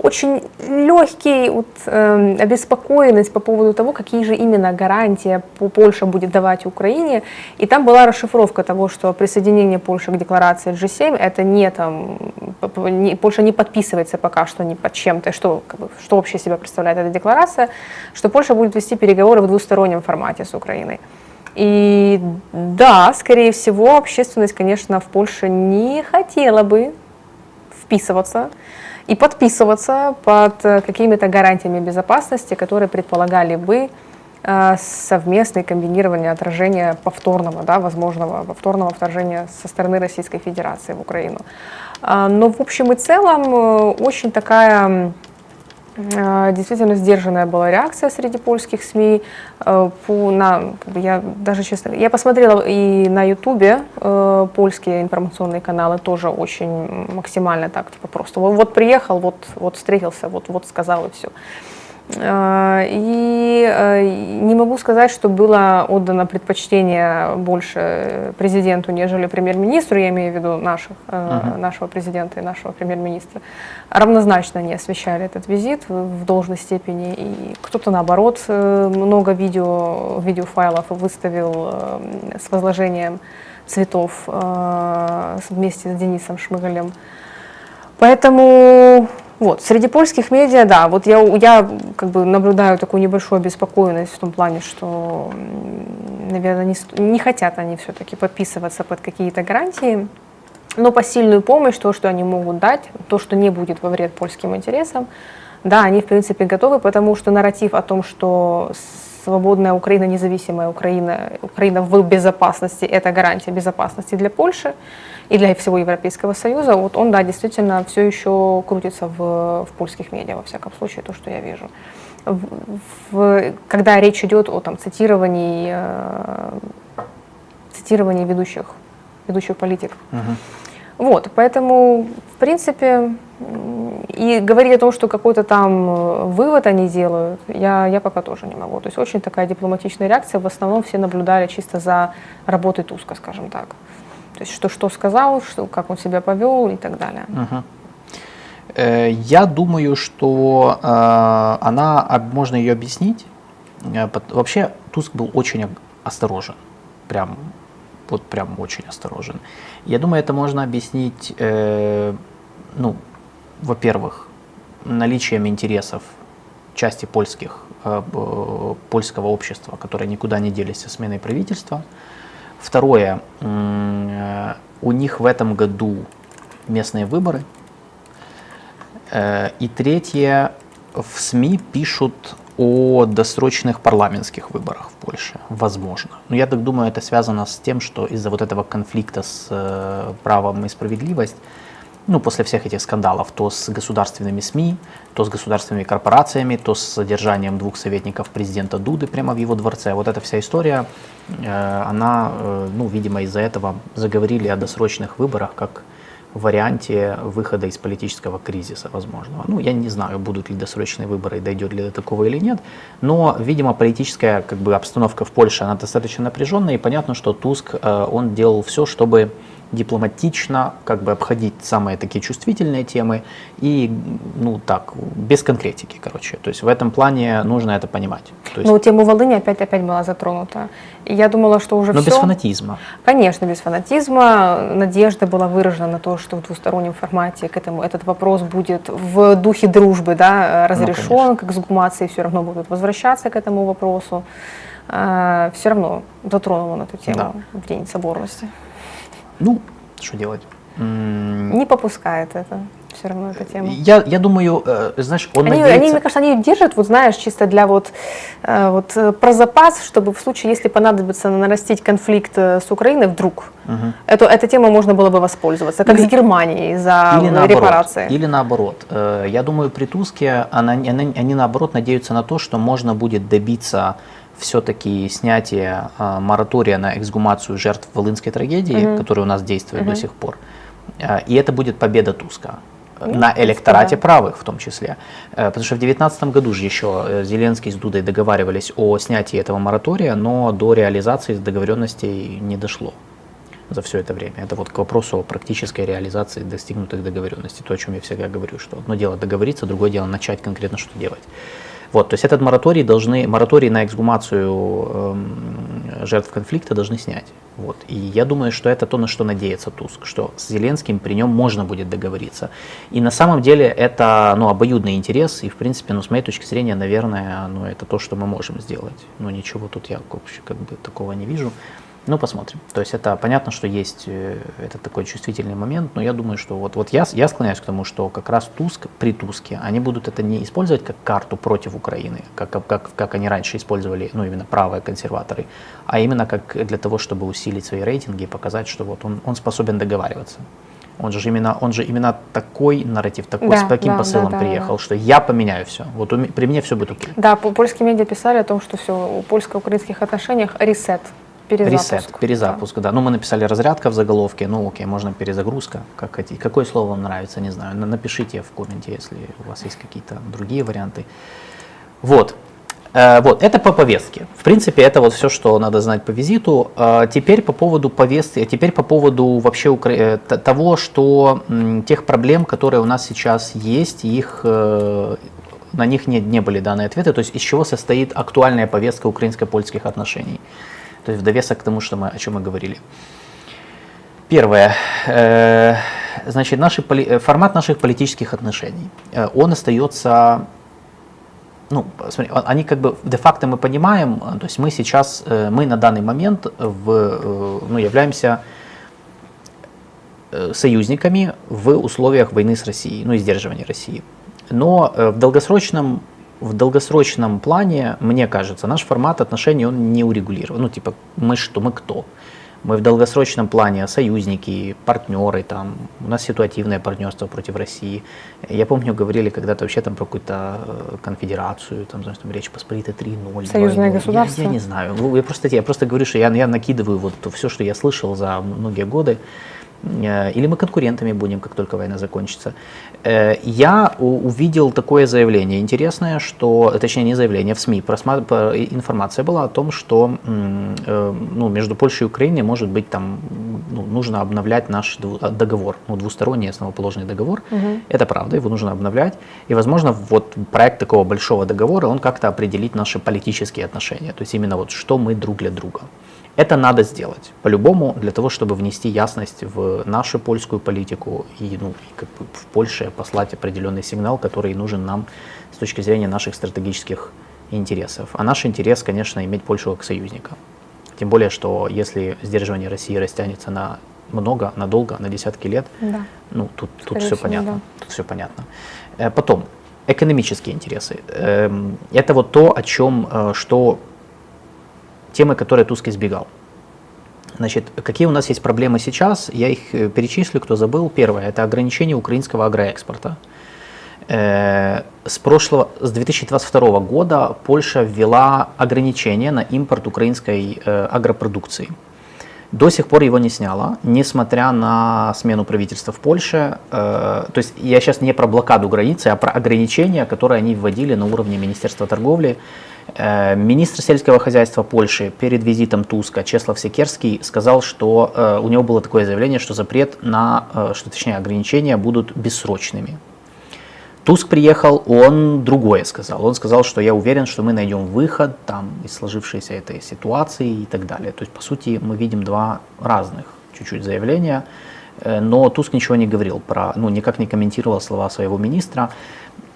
очень легкий вот, эм, обеспокоенность по поводу того, какие же именно гарантии по- Польша будет давать Украине. И там была расшифровка того, что присоединение Польши к декларации G7 это не там, не- Польша не подписывается пока что ни под чем-то, что, как бы, что вообще себя представляет эта декларация, что Польша будет вести переговоры в двустороннем формате с Украиной. И да, скорее всего, общественность, конечно, в Польше не хотела бы вписываться и подписываться под э, какими-то гарантиями безопасности, которые предполагали бы э, совместное комбинирование отражения повторного, да, возможного повторного вторжения со стороны Российской Федерации в Украину. А, Но в общем и целом э, очень такая действительно сдержанная была реакция среди польских СМИ. Э, на, я даже честно, я посмотрела и на Ютубе э, польские информационные каналы тоже очень максимально так, типа просто вот, вот приехал, вот, вот встретился, вот, вот сказал и все. И э, не могу сказать, что было отдано предпочтение больше президенту, нежели премьер-министру, я имею в виду наших, э, Мгм. нашего президента и нашего премьер-министра. Равнозначно не освещали этот визит в должной степени. И кто-то, наоборот, э, много видео, видеофайлов выставил э, с возложением цветов э, вместе с Денисом Шмыгалем. Поэтому вот, среди польских медиа, да, вот я, я как бы наблюдаю такую небольшую обеспокоенность в том плане, что, наверное, не, не хотят они все-таки подписываться под какие-то гарантии, но посильную помощь, то, что они могут дать, то, что не будет во вред польским интересам, да, они, в принципе, готовы, потому что нарратив о том, что свободная Украина, независимая Украина, Украина в безопасности, это гарантия безопасности для Польши и для всего Европейского Союза, вот он, да, действительно все еще крутится в, в польских медиа, во всяком случае, то, что я вижу. В- в- когда речь идет о там, цитировании, э, цитировании ведущих, ведущих политиков. Мгм. Вот, поэтому, в принципе, и говорить о том, что какой-то там э, вывод они делают, я, я пока тоже не могу. То есть очень такая дипломатичная реакция. В основном все наблюдали чисто за работой Туска, скажем так. То есть что, что сказал, что, как он себя повел и так далее. Э, Я думаю, что э, она, а, можно ее объяснить. Э, Вообще Туск был очень осторожен, прям, вот прям очень осторожен. Я думаю, это можно объяснить, ну, во-первых, наличием интересов части польских, польского общества, которые никуда не делись со сменой правительства. Второе, э, у них в этом году местные выборы. Э, И третье, в СМИ пишут о досрочных парламентских выборах в Польше, возможно. Но я так думаю, это связано с тем, что из-за вот этого конфликта с э, правом и справедливость, ну, после всех этих скандалов, то с государственными СМИ, то с государственными корпорациями, то с содержанием двух советников президента Дуды прямо в его дворце. Вот эта вся история, э, она, э, ну, видимо, из-за этого заговорили о досрочных выборах как варианте выхода из политического кризиса возможного. Ну, я не знаю, будут ли досрочные выборы, дойдет ли до такого или нет, но, видимо, политическая как бы, обстановка в Польше, она достаточно напряженная, и понятно, что Туск, э, он делал все, чтобы дипломатично как бы обходить самые такие чувствительные темы и, ну так, без конкретики, короче. То есть в этом плане нужно это понимать. То есть, Но тему Волыни опять опять была затронута. И я думала, что уже но все. без фанатизма. Конечно, без фанатизма. Надежда была выражена на то, что в двустороннем формате к этому этот вопрос будет в духе дружбы да, разрешен, конечно. к эксгумации все равно будут возвращаться к этому вопросу. все равно затронул он эту тему в День соборности. Ну, что делать? Не попускает это все равно эта тема. Я, я думаю, э, знаешь, он Они, надеется... они, мне кажется, они держат, вот знаешь, чисто для вот, э, вот э, про запас, чтобы в случае, если понадобится нарастить конфликт э, с Украиной вдруг, Мгм. эту, этой темой можно было бы воспользоваться, как Или- с Германией за Или наоборот. репарации. Или наоборот. Э, Я думаю, при Туске она- они, они наоборот надеются на то, что можно будет добиться все-таки снятия э, моратория на эксгумацию жертв Волынской трагедии, Мгм. который у нас действует до Мгм. сих пор. Э, И это будет победа Туска. э, Ну, на электорате да. правых в том числе. Э, Потому что в 2019 году же еще э, Зеленский с Дудой договаривались о снятии этого моратория, но до реализации договоренностей не дошло за все это время. Это вот к вопросу о практической реализации достигнутых договоренностей. То, о чем я всегда говорю, что одно дело договориться, другое дело начать конкретно что делать. Вот, то есть этот мораторий должны, мораторий на эксгумацию эм, жертв конфликта должны снять. Вот. И я думаю, что это то, на что надеется Туск, что с Зеленским при нем можно будет договориться. И на самом деле это ну, обоюдный интерес, и в принципе, ну, с моей точки зрения, наверное, ну, это то, что мы можем сделать. Но ничего тут я вообще как бы такого не вижу. Ну, посмотрим. То есть это понятно, что есть э, это такой чувствительный момент, но я думаю, что вот, вот я, я склоняюсь к тому, что как раз Туск, при Туске, они будут это не использовать как карту против Украины, как, как, как, они раньше использовали, ну, именно правые консерваторы, а именно как для того, чтобы усилить свои рейтинги и показать, что вот он, он способен договариваться. Он же именно, он же именно такой нарратив, такой, Да, с таким да, посылом да, да, приехал, да. что я поменяю все. Вот у при мне все будет окей. Да, по- польские медиа писали о том, что все, у польско-украинских отношениях ресет, перезапуск. Ресет, перезапуск, да. Ну, мы написали разрядка в заголовке, ну, окей, можно перезагрузка, как хотите. Какое слово вам нравится, не знаю. На- Напишите в комменте, если у вас есть какие-то другие варианты. Вот. Э, Вот, это по повестке. В принципе, это вот все, что надо знать по визиту. Э, Теперь по поводу повестки, теперь по поводу вообще э, того, что тех проблем, которые у нас сейчас есть, их э, на них не, не были даны ответы, то есть из чего состоит актуальная повестка украинско-польских отношений. То есть в довесок к тому, что мы, о чем мы говорили. Первое. Э, Значит, поли- э, формат наших политических отношений. Э, Он остается ну, смотри, он- они как бы де-факто мы понимаем, то есть мы сейчас, мы на данный момент в, ну, являемся союзниками в условиях войны с Россией, ну и сдерживания России. Но в долгосрочном, в долгосрочном плане, мне кажется, наш формат отношений, он не урегулирован. Ну, типа, мы что, мы кто? Мы в долгосрочном плане союзники, партнеры, там, у нас ситуативное партнерство против России. Я помню, говорили когда-то вообще там про какую-то э, конфедерацию, там, знаешь, там Речь Посполитой 3.0. Союзное 2.0. государство. Я, я не знаю. Ну, Я просто, я просто говорю, что я, я накидываю вот все, что я слышал за многие годы. Э, или мы конкурентами будем, как только война закончится. Э, я увидел такое заявление интересное, что, точнее не заявление, в СМИ информация была о том, что э, ну, между Польшей и Украиной может быть там ну, нужно обновлять наш договор, ну, двусторонний основоположный договор. Угу. Это правда, его нужно обновлять. И, возможно, вот проект такого большого договора, он как-то определит наши политические отношения, то есть именно вот что мы друг для друга. Это надо сделать по-любому для того, чтобы внести ясность в нашу польскую политику и, ну, как бы в Польше послать определенный сигнал, который нужен нам с точки зрения наших стратегических интересов. А наш интерес, конечно, иметь Польшу как союзника. Тем более, что если сдерживание России растянется на много, надолго, на десятки лет, да. ну тут, тут все всего, понятно. Да. Тут все понятно. Э, потом, экономические интересы. Эм, это вот то, о чем, э, что темы, которые Туск избегал. Значит, какие у нас есть проблемы сейчас? Я их э, перечислю, кто забыл. Первое – это ограничение украинского агроэкспорта. Э, с прошлого, с 2022 года Польша ввела ограничение на импорт украинской э, агропродукции. До сих пор его не сняла, несмотря на смену правительства в Польше. То есть я сейчас не про блокаду границы, а про ограничения, которые они вводили на уровне Министерства торговли министр сельского хозяйства Польши перед визитом Туска Чеслав Секерский сказал, что э, у него было такое заявление, что запрет на, э, что точнее ограничения будут бессрочными. Туск приехал, он другое сказал. Он сказал, что я уверен, что мы найдем выход там, из сложившейся этой ситуации и так далее. То есть, по сути, мы видим два разных чуть-чуть заявления. Но Туск ничего не говорил про, ну, никак не комментировал слова своего министра.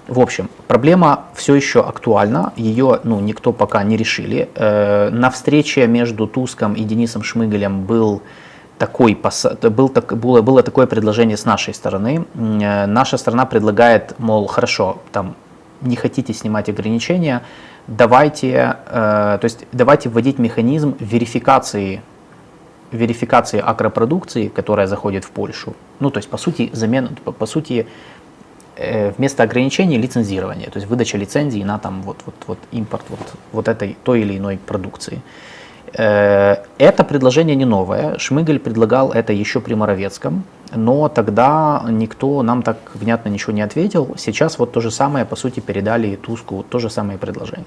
В общем, проблема все еще актуальна, ее ну, никто пока не решили. Э, на встрече между Туском и Денисом Шмыгалем был такой, был, так, было, было такое предложение с нашей стороны. Э, наша сторона предлагает, мол, хорошо, там, не хотите снимать ограничения, давайте, э, то есть давайте вводить механизм верификации верификации агропродукции, которая заходит в Польшу. Ну, то есть, по сути, замена, по, по сути, вместо ограничений лицензирование, то есть выдача лицензии на там вот, вот, вот импорт вот, вот этой той или иной продукции. Э, это предложение не новое. Шмыгаль предлагал это еще при Моровецком, но тогда никто нам так внятно ничего не ответил. Сейчас вот то же самое, по сути, передали и Туску, то же самое предложение.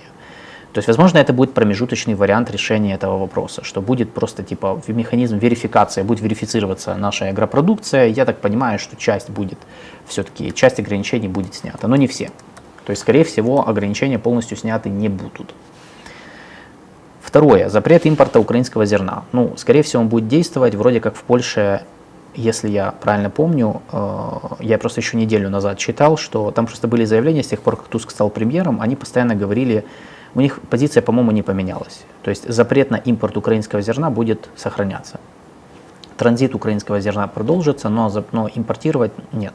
То есть, возможно, это будет промежуточный вариант решения этого вопроса, что будет просто типа механизм верификации, будет верифицироваться наша агропродукция. Я так понимаю, что часть будет все-таки, часть ограничений будет снята, но не все. То есть, скорее всего, ограничения полностью сняты не будут. Второе. Запрет импорта украинского зерна. Ну, скорее всего, он будет действовать вроде как в Польше, если я правильно помню, э, я просто еще неделю назад читал, что там просто были заявления с тех пор, как Туск стал премьером, они постоянно говорили, у них позиция, по-моему, не поменялась. То есть запрет на импорт украинского зерна будет сохраняться. Транзит украинского зерна продолжится, но, но импортировать нет.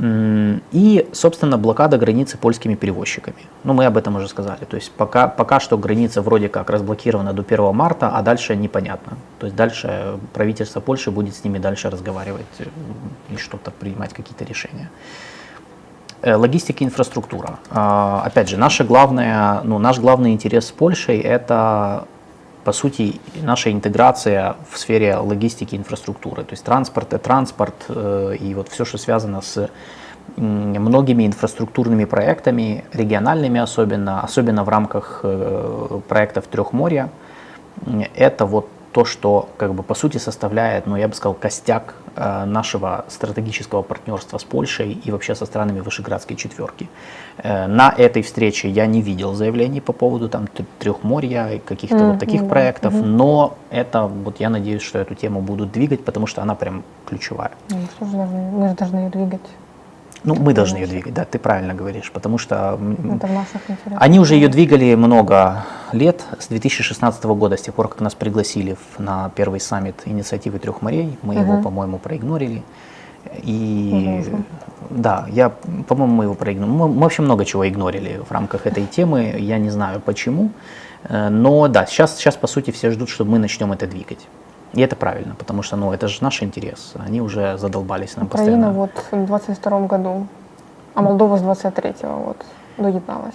И, собственно, блокада границы польскими перевозчиками. Ну, мы об этом уже сказали. То есть пока, пока что граница вроде как разблокирована до 1 марта, а дальше непонятно. То есть дальше правительство Польши будет с ними дальше разговаривать э, и что-то принимать, какие-то решения. Э, логистика и инфраструктура. А, опять же, наша главная, ну, наш главный интерес с Польшей – это, по сути, наша интеграция в сфере логистики и инфраструктуры. То есть транспорт, и транспорт э, и вот все, что связано с многими инфраструктурными проектами, региональными особенно, особенно в рамках э, проектов Трехморья. Это вот то, что как бы по сути составляет, ну я бы сказал, костяк э, нашего стратегического партнерства с Польшей и вообще со странами Вышеградской четверки. Э, на этой встрече я не видел заявлений по поводу там Трехморья и каких-то mm, вот таких проектов, mm. но это вот я надеюсь, что эту тему будут двигать, потому что она прям ключевая. Ну, мы же должны ее двигать. Ну, мы должны ее двигать, да, ты правильно говоришь, потому что они уже ее двигали много лет, с 2016 года, с тех пор, как нас пригласили на первый саммит инициативы трех морей, мы угу. его, по-моему, проигнорили. И угу. да, я, по-моему, мы его проигнорили. Мы, мы вообще много чего игнорили в рамках этой темы, я не знаю почему, э, но да, сейчас, сейчас по сути все ждут, что мы начнем это двигать. И это правильно, потому что ну, это же наш интерес. Они уже задолбались нам Украина постоянно. вот в 22 году, а Молдова с 23-го вот доедналась.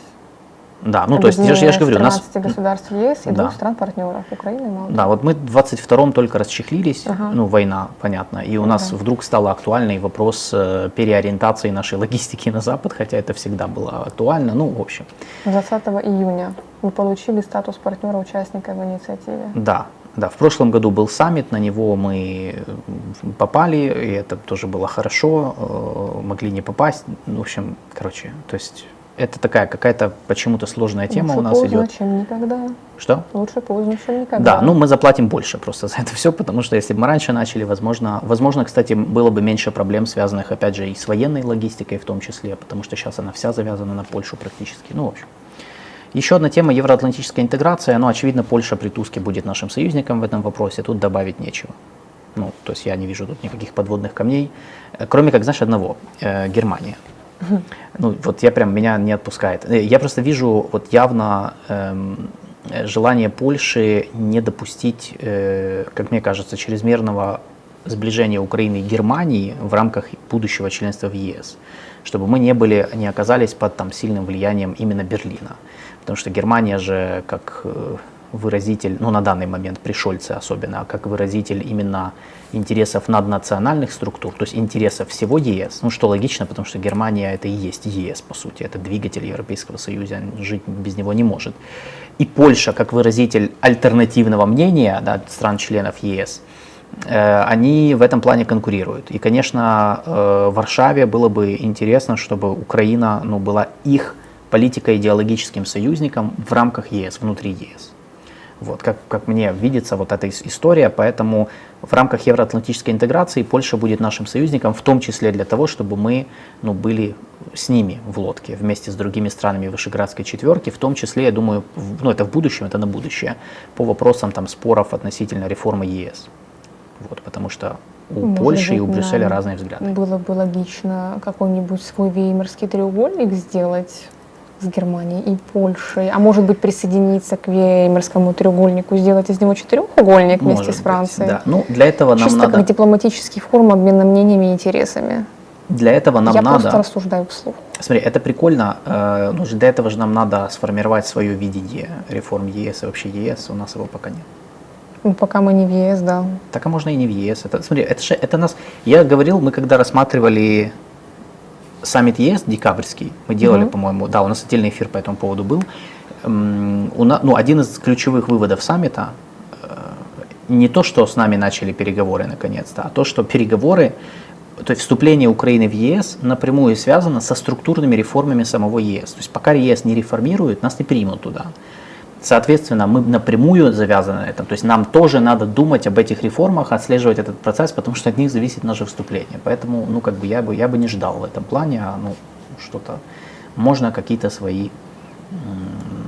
Да, ну то есть я же, я же говорю, нас 13 государств ЕС и Да. двух стран-партнеров Украины и Молдовы. Да, вот мы в 22-м только расчехлились, Ага. ну, война, понятно, и у нас Да. вдруг стал актуальный вопрос э, переориентации нашей логистики на Запад, хотя это всегда было актуально, ну, в общем, 20 июня вы получили статус партнера-участника в инициативе. да. Да, в прошлом году был саммит, на него мы попали, и это тоже было хорошо, э, могли не попасть, ну, в общем, короче, то есть это такая какая-то почему-то сложная тема Лучше у нас поздно, идет. чем никогда. Что? Лучше поздно, чем никогда. Да, ну мы заплатим больше просто за это все, потому что если бы мы раньше начали, возможно, возможно, кстати, было бы меньше проблем, связанных, опять же, и с военной логистикой в том числе, потому что сейчас она вся завязана на Польшу практически. Ну, в общем. Еще одна тема – евроатлантическая интеграция. Ну, очевидно, Польша при Туске будет нашим союзником в этом вопросе, тут добавить нечего. Ну, то есть я не вижу тут никаких подводных камней, э, кроме как, знаешь, одного э, – Германия. Ну, вот я прям, меня не отпускает. Э, Я просто вижу вот явно эм, желание Польши не допустить, э, как мне кажется, чрезмерного сближения Украины и Германии в рамках будущего членства в ЕС, чтобы мы не были, не оказались под там сильным влиянием именно Берлина, потому что Германия же как э, выразитель, ну на данный момент при Шольце особенно, как выразитель именно интересов наднациональных структур, то есть интересов всего ЕС, ну что логично, потому что Германия это и есть ЕС по сути, это двигатель Европейского Союза, жить без него не может. И Польша как выразитель альтернативного мнения да, стран-членов ЕС, они в этом плане конкурируют. И, конечно, э, Варшаве было бы интересно, чтобы Украина ну, была их политико-идеологическим союзником в рамках ЕС, внутри ЕС. Вот, как, как мне видится вот эта ис- история, поэтому в рамках евроатлантической интеграции Польша будет нашим союзником, в том числе для того, чтобы мы ну, были с ними в лодке, вместе с другими странами Вышеградской четверки, в том числе, я думаю, в- ну это в будущем, это на будущее, по вопросам там споров относительно реформы ЕС. Вот, потому что у Может Польши и быть, у Брюсселя нам разные взгляды. Было бы логично какой-нибудь свой веймарский треугольник сделать с Германией и Польшей, а может быть присоединиться к веймарскому треугольнику, сделать из него четырехугольник вместе Может с быть, Францией. да. Ну, для этого нам Чисто надо, как дипломатический форум обмена мнениями и интересами. для этого нам Я надо, просто рассуждаю вслух. Смотри, это прикольно. ну, для этого же нам надо сформировать свое видение реформ ЕС и вообще ЕС. У нас его пока нет. Ну, пока мы не в ЕС, да. Так а можно и не в ЕС. Это, смотри, это же это нас. Я говорил, мы когда рассматривали саммит ЕС декабрьский, мы делали, Мгм. по-моему, да, у нас отдельный эфир по этому поводу был. У нас, ну, один из ключевых выводов саммита э, не то, что с нами начали переговоры наконец-то, а то, что переговоры, то есть вступление Украины в ЕС напрямую связано со структурными реформами самого ЕС. То есть пока ЕС не реформирует, нас не примут туда. Соответственно, мы напрямую завязаны на этом. То есть нам тоже надо думать об этих реформах, отслеживать этот процесс, потому что от них зависит наше вступление. Поэтому, ну, как бы я бы, я бы не ждал в этом плане, а, ну, что-то, можно какие-то свои,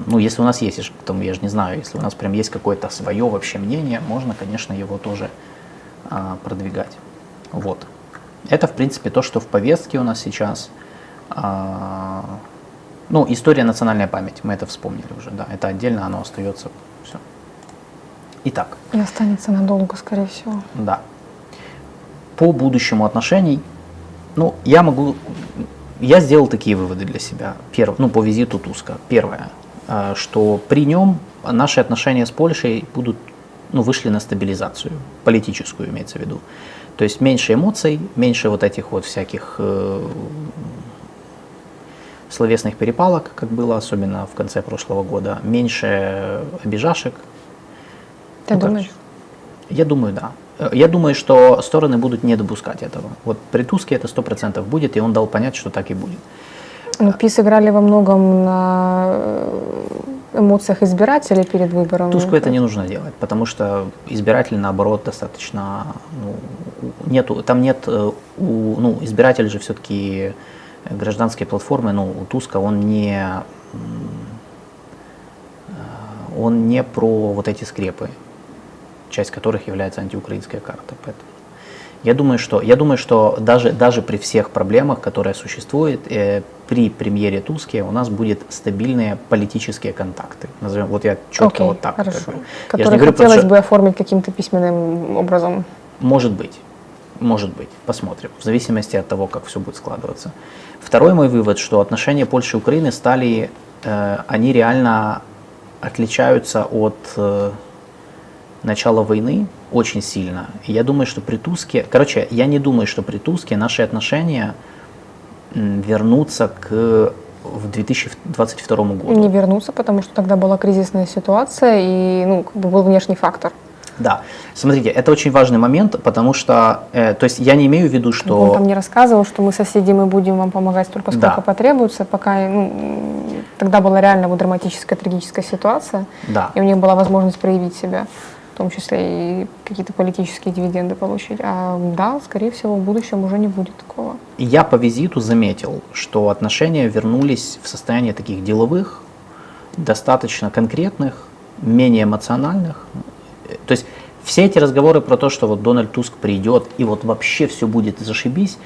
ну, если у нас есть, я ж- там, я же не знаю, если у нас прям есть какое-то свое вообще мнение, можно, конечно, его тоже а, продвигать. Вот. Это, в принципе, то, что в повестке у нас сейчас. А, ну, история национальная память, мы это вспомнили уже, да, это отдельно, оно остается, все. Итак, И останется надолго, скорее всего. да. По будущему отношений, ну, я могу, я сделал такие выводы для себя. Первое, ну, по визиту Туска. Первое, э, что при нем наши отношения с Польшей будут, ну, вышли на стабилизацию, политическую имеется в виду. То есть меньше эмоций, меньше вот этих вот всяких э, словесных перепалок, как было особенно в конце прошлого года, меньше обижашек, Ты Ну, думаешь? я думаю, да. Э, Я думаю, что стороны будут не допускать этого. Вот при Туске это 100% будет, и он дал понять, что так и будет. Ну, ПИС играли во многом на э, эмоциях избирателей перед выбором. Туску это не нужно делать, потому что избиратели, наоборот, достаточно... Ну, нету, там нет... э, У, ну, избиратель же все-таки гражданской платформы, ну, у Туска он не... Он не про вот эти скрепы, часть которых является антиукраинская карта. Поэтому я думаю, что, я думаю, что даже, даже при всех проблемах, которые существуют, э, при премьере Туске у нас будет стабильные политические контакты. Назовем, вот я четко Окей, вот так. как хорошо. бы. Я же не Которые говорю, потому хотелось бы оформить каким-то письменным образом. Может быть. Может быть. Посмотрим. В зависимости от того, как все будет складываться. Второй мой вывод, что отношения Польши и Украины стали э, они реально отличаются от э, начала войны очень сильно. Я думаю, что при Туске, короче, я не думаю, что при Туске наши отношения вернутся к в 2022 году. Не вернуться, потому что тогда была кризисная ситуация и ну, как бы был внешний фактор. Да, смотрите, это очень важный момент, потому что, э, то есть я не имею в виду, что... Он там не рассказывал, что мы соседи, мы будем вам помогать столько, сколько Да. потребуется, пока ну, тогда была реально вот драматическая, трагическая ситуация, Да. и у них была возможность проявить себя, в том числе и какие-то политические дивиденды получить. А да, скорее всего, в будущем уже не будет такого. Я по визиту заметил, что отношения вернулись в состояние таких деловых, достаточно конкретных, менее эмоциональных. То есть все эти разговоры про то, что вот Дональд Туск придет и вот вообще все будет зашибись,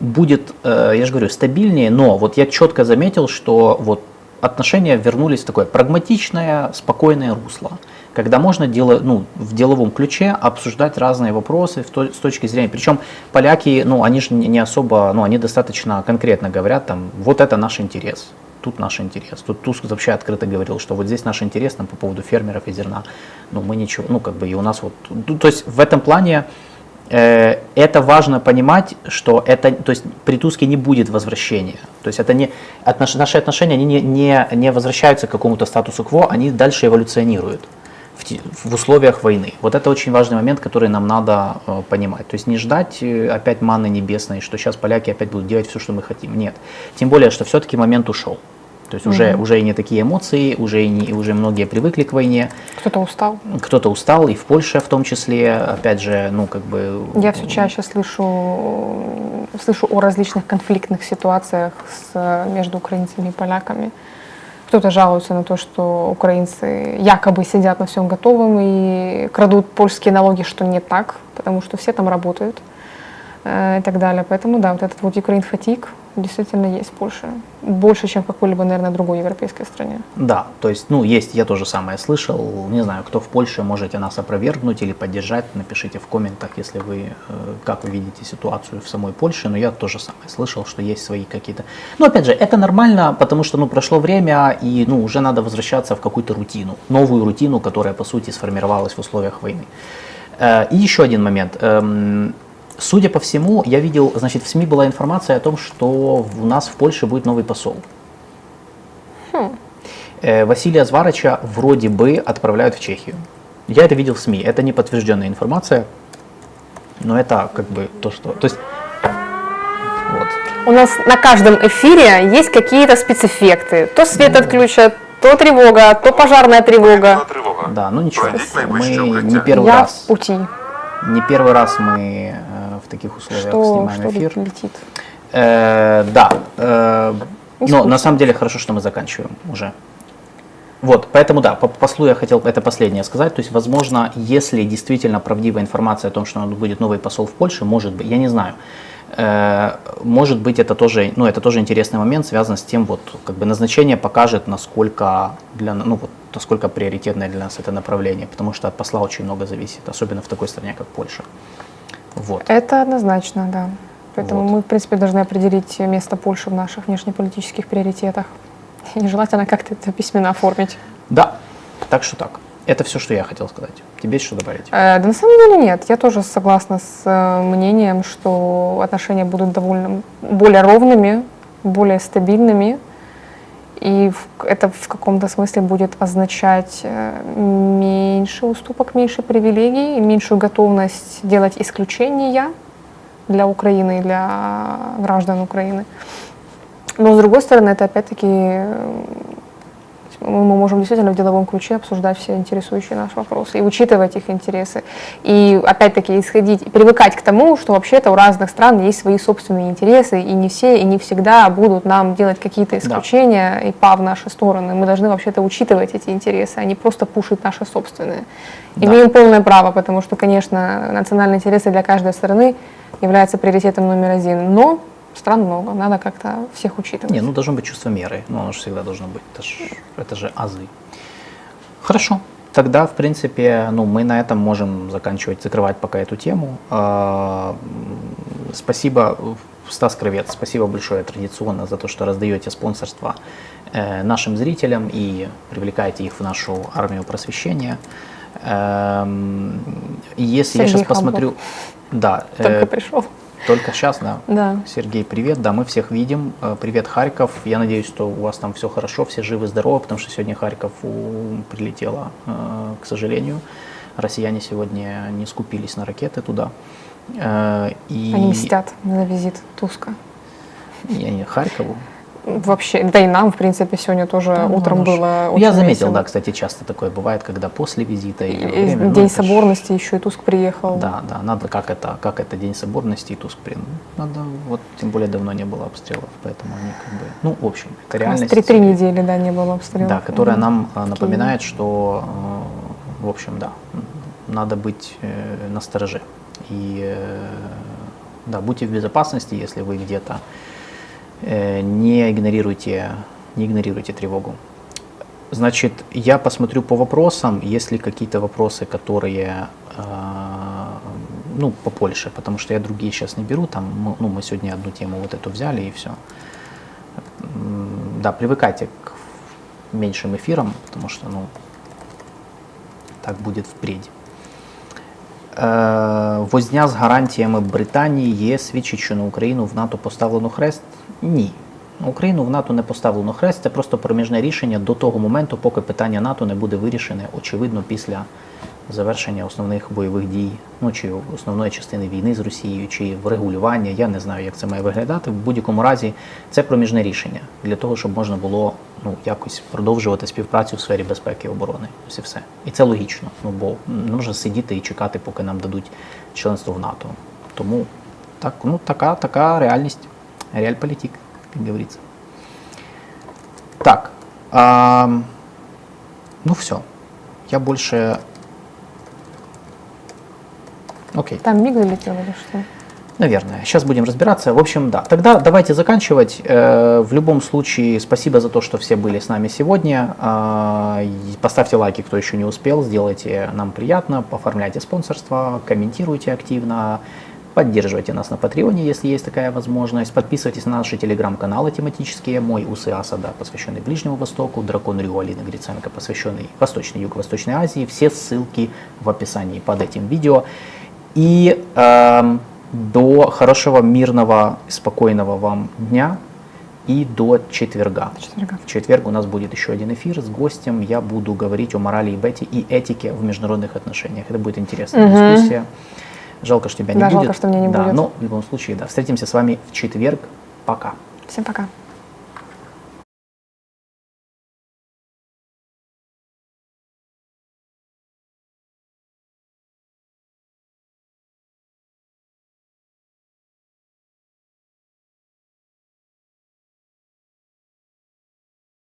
будет, э, я же говорю, стабильнее, но вот я четко заметил, что вот отношения вернулись в такое прагматичное, спокойное русло, когда можно дело, ну, в деловом ключе обсуждать разные вопросы в то- с точки зрения, причем поляки, ну, они же не особо, ну, они достаточно конкретно говорят, там, вот это наш интерес, тут наш интерес. Тут Туск вообще открыто говорил, что вот здесь наш интерес там, по поводу фермеров и зерна, ну, мы ничего, ну, как бы и у нас вот, ну, то есть в этом плане э, это важно понимать, что это, то есть при Туске не будет возвращения. То есть это не, отнош- наши отношения, они не, не, не возвращаются к какому-то статусу кво, они дальше эволюционируют в, в условиях войны. Вот это очень важный момент, который нам надо э, понимать. То есть не ждать э, опять манны небесной, что сейчас поляки опять будут делать все, что мы хотим. Нет. Тем более, что все-таки момент ушел. То есть уже, уже и не такие эмоции, уже, и не, уже многие привыкли к войне. Кто-то устал. Кто-то устал, и в Польше в том числе, опять же, ну, как бы... Я все чаще слышу, слышу о различных конфликтных ситуациях с, между украинцами и поляками. Кто-то жалуется на то, что украинцы якобы сидят на всем готовом и крадут польские налоги, что не так, потому что все там работают э, и так далее. Поэтому да, вот этот вот Украин фатик действительно есть в Польше. Больше, чем в какой-либо, наверное, другой европейской стране. Да, то есть, ну, есть, я тоже самое слышал. Не знаю, кто в Польше, можете нас опровергнуть или поддержать, напишите в комментах, если вы, э, как вы видите ситуацию в самой Польше, но я тоже самое слышал, что есть свои какие-то... Но опять же, это нормально, потому что, ну, прошло время, и, ну, уже надо возвращаться в какую-то рутину, новую рутину, которая, по сути, сформировалась в условиях войны. Э, И еще один момент. Судя по всему, я видел, значит, в СМИ была информация о том, что у нас в Польше будет новый посол. Э, Василия Зварыча вроде бы отправляют в Чехию. Я это видел в СМИ. Это не подтвержденная информация, но это как бы то, что... То есть, вот. У нас на каждом эфире есть какие-то спецэффекты. То свет отключат, то тревога, то пожарная тревога. тривога. Да, ну ничего. Мы не первый Я раз, в пути. не первый раз мы таких условиях Что, снимаем что эфир. летит? Э, да, э, Не но на самом деле хорошо, что мы заканчиваем уже. Вот, поэтому да, по послу я хотел это последнее сказать. То есть, возможно, если действительно правдивая информация о том, что будет новый посол в Польше, может быть, я не знаю. Э, может быть, это тоже, ну, это тоже интересный момент, связан с тем, вот, как бы назначение покажет, насколько для, ну, вот, насколько приоритетное для нас это направление, потому что от посла очень много зависит, особенно в такой стране, как Польша. Вот. Это однозначно, да. Поэтому Вот. мы, в принципе, должны определить место Польши в наших внешнеполитических приоритетах. И желательно как-то это письменно оформить. Да, так что так. Это все, что я хотел сказать. Тебе есть что добавить? Э, да на самом деле нет. Я тоже согласна с э, мнением, что отношения будут довольно более ровными, более стабильными. И это в каком-то смысле будет означать э, меньше уступок, меньше привилегий, меньшую готовность делать исключения для Украины и для граждан Украины. Но с другой стороны, это опять-таки мы можем действительно в деловом ключе обсуждать все интересующие нас вопросы и учитывать их интересы. И опять-таки исходить, привыкать к тому, что вообще-то у разных стран есть свои собственные интересы, и не все, и не всегда будут нам делать какие-то исключения и па в наши стороны. Мы должны вообще-то учитывать эти интересы, а не просто пушить наши собственные. Да. Имеем полное право, потому что, конечно, национальные интересы для каждой страны являются приоритетом номер один. Но стран много, надо как-то всех учитывать. Не, ну должно быть чувство меры. Ну, оно же всегда должно быть. Это же, это же азы. Хорошо. Тогда, в принципе, ну, мы на этом можем заканчивать, закрывать пока эту тему. А, Спасибо. Стас Кровец, спасибо большое традиционно за то, что раздаете спонсорство э, нашим зрителям и привлекаете их в нашу армию просвещения. Эм, если я Сергей сейчас посмотрю... Да, э, Только пришел. Только сейчас, да. Да. Сергей, привет. Да, мы всех видим. Э, Привет, Харьков. Я надеюсь, что у вас там все хорошо, все живы, здоровы, потому что сегодня Харьков прилетело, э, к сожалению. Россияне сегодня не скупились на ракеты туда. Э, И... Они мстят за визит Туска. Не, не, Харькову. Вообще, да и нам, в принципе, сегодня тоже Да, ну, утром ж- было Ну, очень Я заметил, весело. да, кстати, часто такое бывает, когда после визита во И время. ну, День ж- соборности еще и Туск приехал. Да, да, надо, как это, как это День соборности и Туск блин, Надо, вот, тем более давно не было обстрелов, поэтому они как бы, ну, в общем, это реальность. Три-три недели, да, не было обстрелов. Да, которая нам э, напоминает, что, э, в общем, да, надо быть э, настороже. И, э, да, будьте в безопасности, если вы где-то не игнорируйте, не игнорируйте тревогу. Значит, я посмотрю по вопросам, есть ли какие-то вопросы, которые, э, ну, по Польше, потому что я другие сейчас не беру, там, мы- ну, мы сегодня одну тему вот эту взяли и все. Да, привыкайте к меньшим эфирам, потому что, ну, так будет впредь. Е, возня з гарантіями Британії є свідчить, що на Україну в НАТО поставлено хрест? Ні. Україну в НАТО не поставлено хрест, це просто проміжне рішення до того моменту, поки питання НАТО не буде вирішене, очевидно, після завершення основних бойових дій, ну чи основної частини війни з Росією, чи врегулювання. Я не знаю, як це має виглядати. В будь-якому разі це проміжне рішення для того, щоб можна було ну якось продовжувати співпрацю в сфері безпеки і оборони. Ось і все. І це логічно. Ну бо не можна сидіти і чекати, поки нам дадуть членство в НАТО. Тому так, ну така, така реальність, реальполітик, як говориться. Так. А, ну все. Я больше. Окей. Там миг залетел или что? Наверное. Сейчас будем разбираться. В общем, да. Тогда давайте заканчивать. Э, В любом случае, спасибо за то, что все были с нами сегодня. И Поставьте лайки, кто еще не успел. Сделайте нам приятно. Оформляйте спонсорство, комментируйте активно. Поддерживайте нас на Патреоне, если есть такая возможность. Подписывайтесь на наши телеграм-каналы тематические. Мой Усы Асада, посвященный Ближнему Востоку. Дракон Рю Алина Гриценко, посвященный Восточной Юго-Восточной Азии. Все ссылки в описании под этим видео. И эм, до хорошего, мирного, спокойного вам дня и до четверга. Четверга. В четверг у нас будет еще один эфир с гостем. Я буду говорить о морали и бете и этике в международных отношениях. Это будет интересная Мгм. дискуссия. Жалко, что тебя не Да, будет. жалко, что меня не да, будет. Но в любом случае, да. Встретимся с вами в четверг. Пока. Всем пока.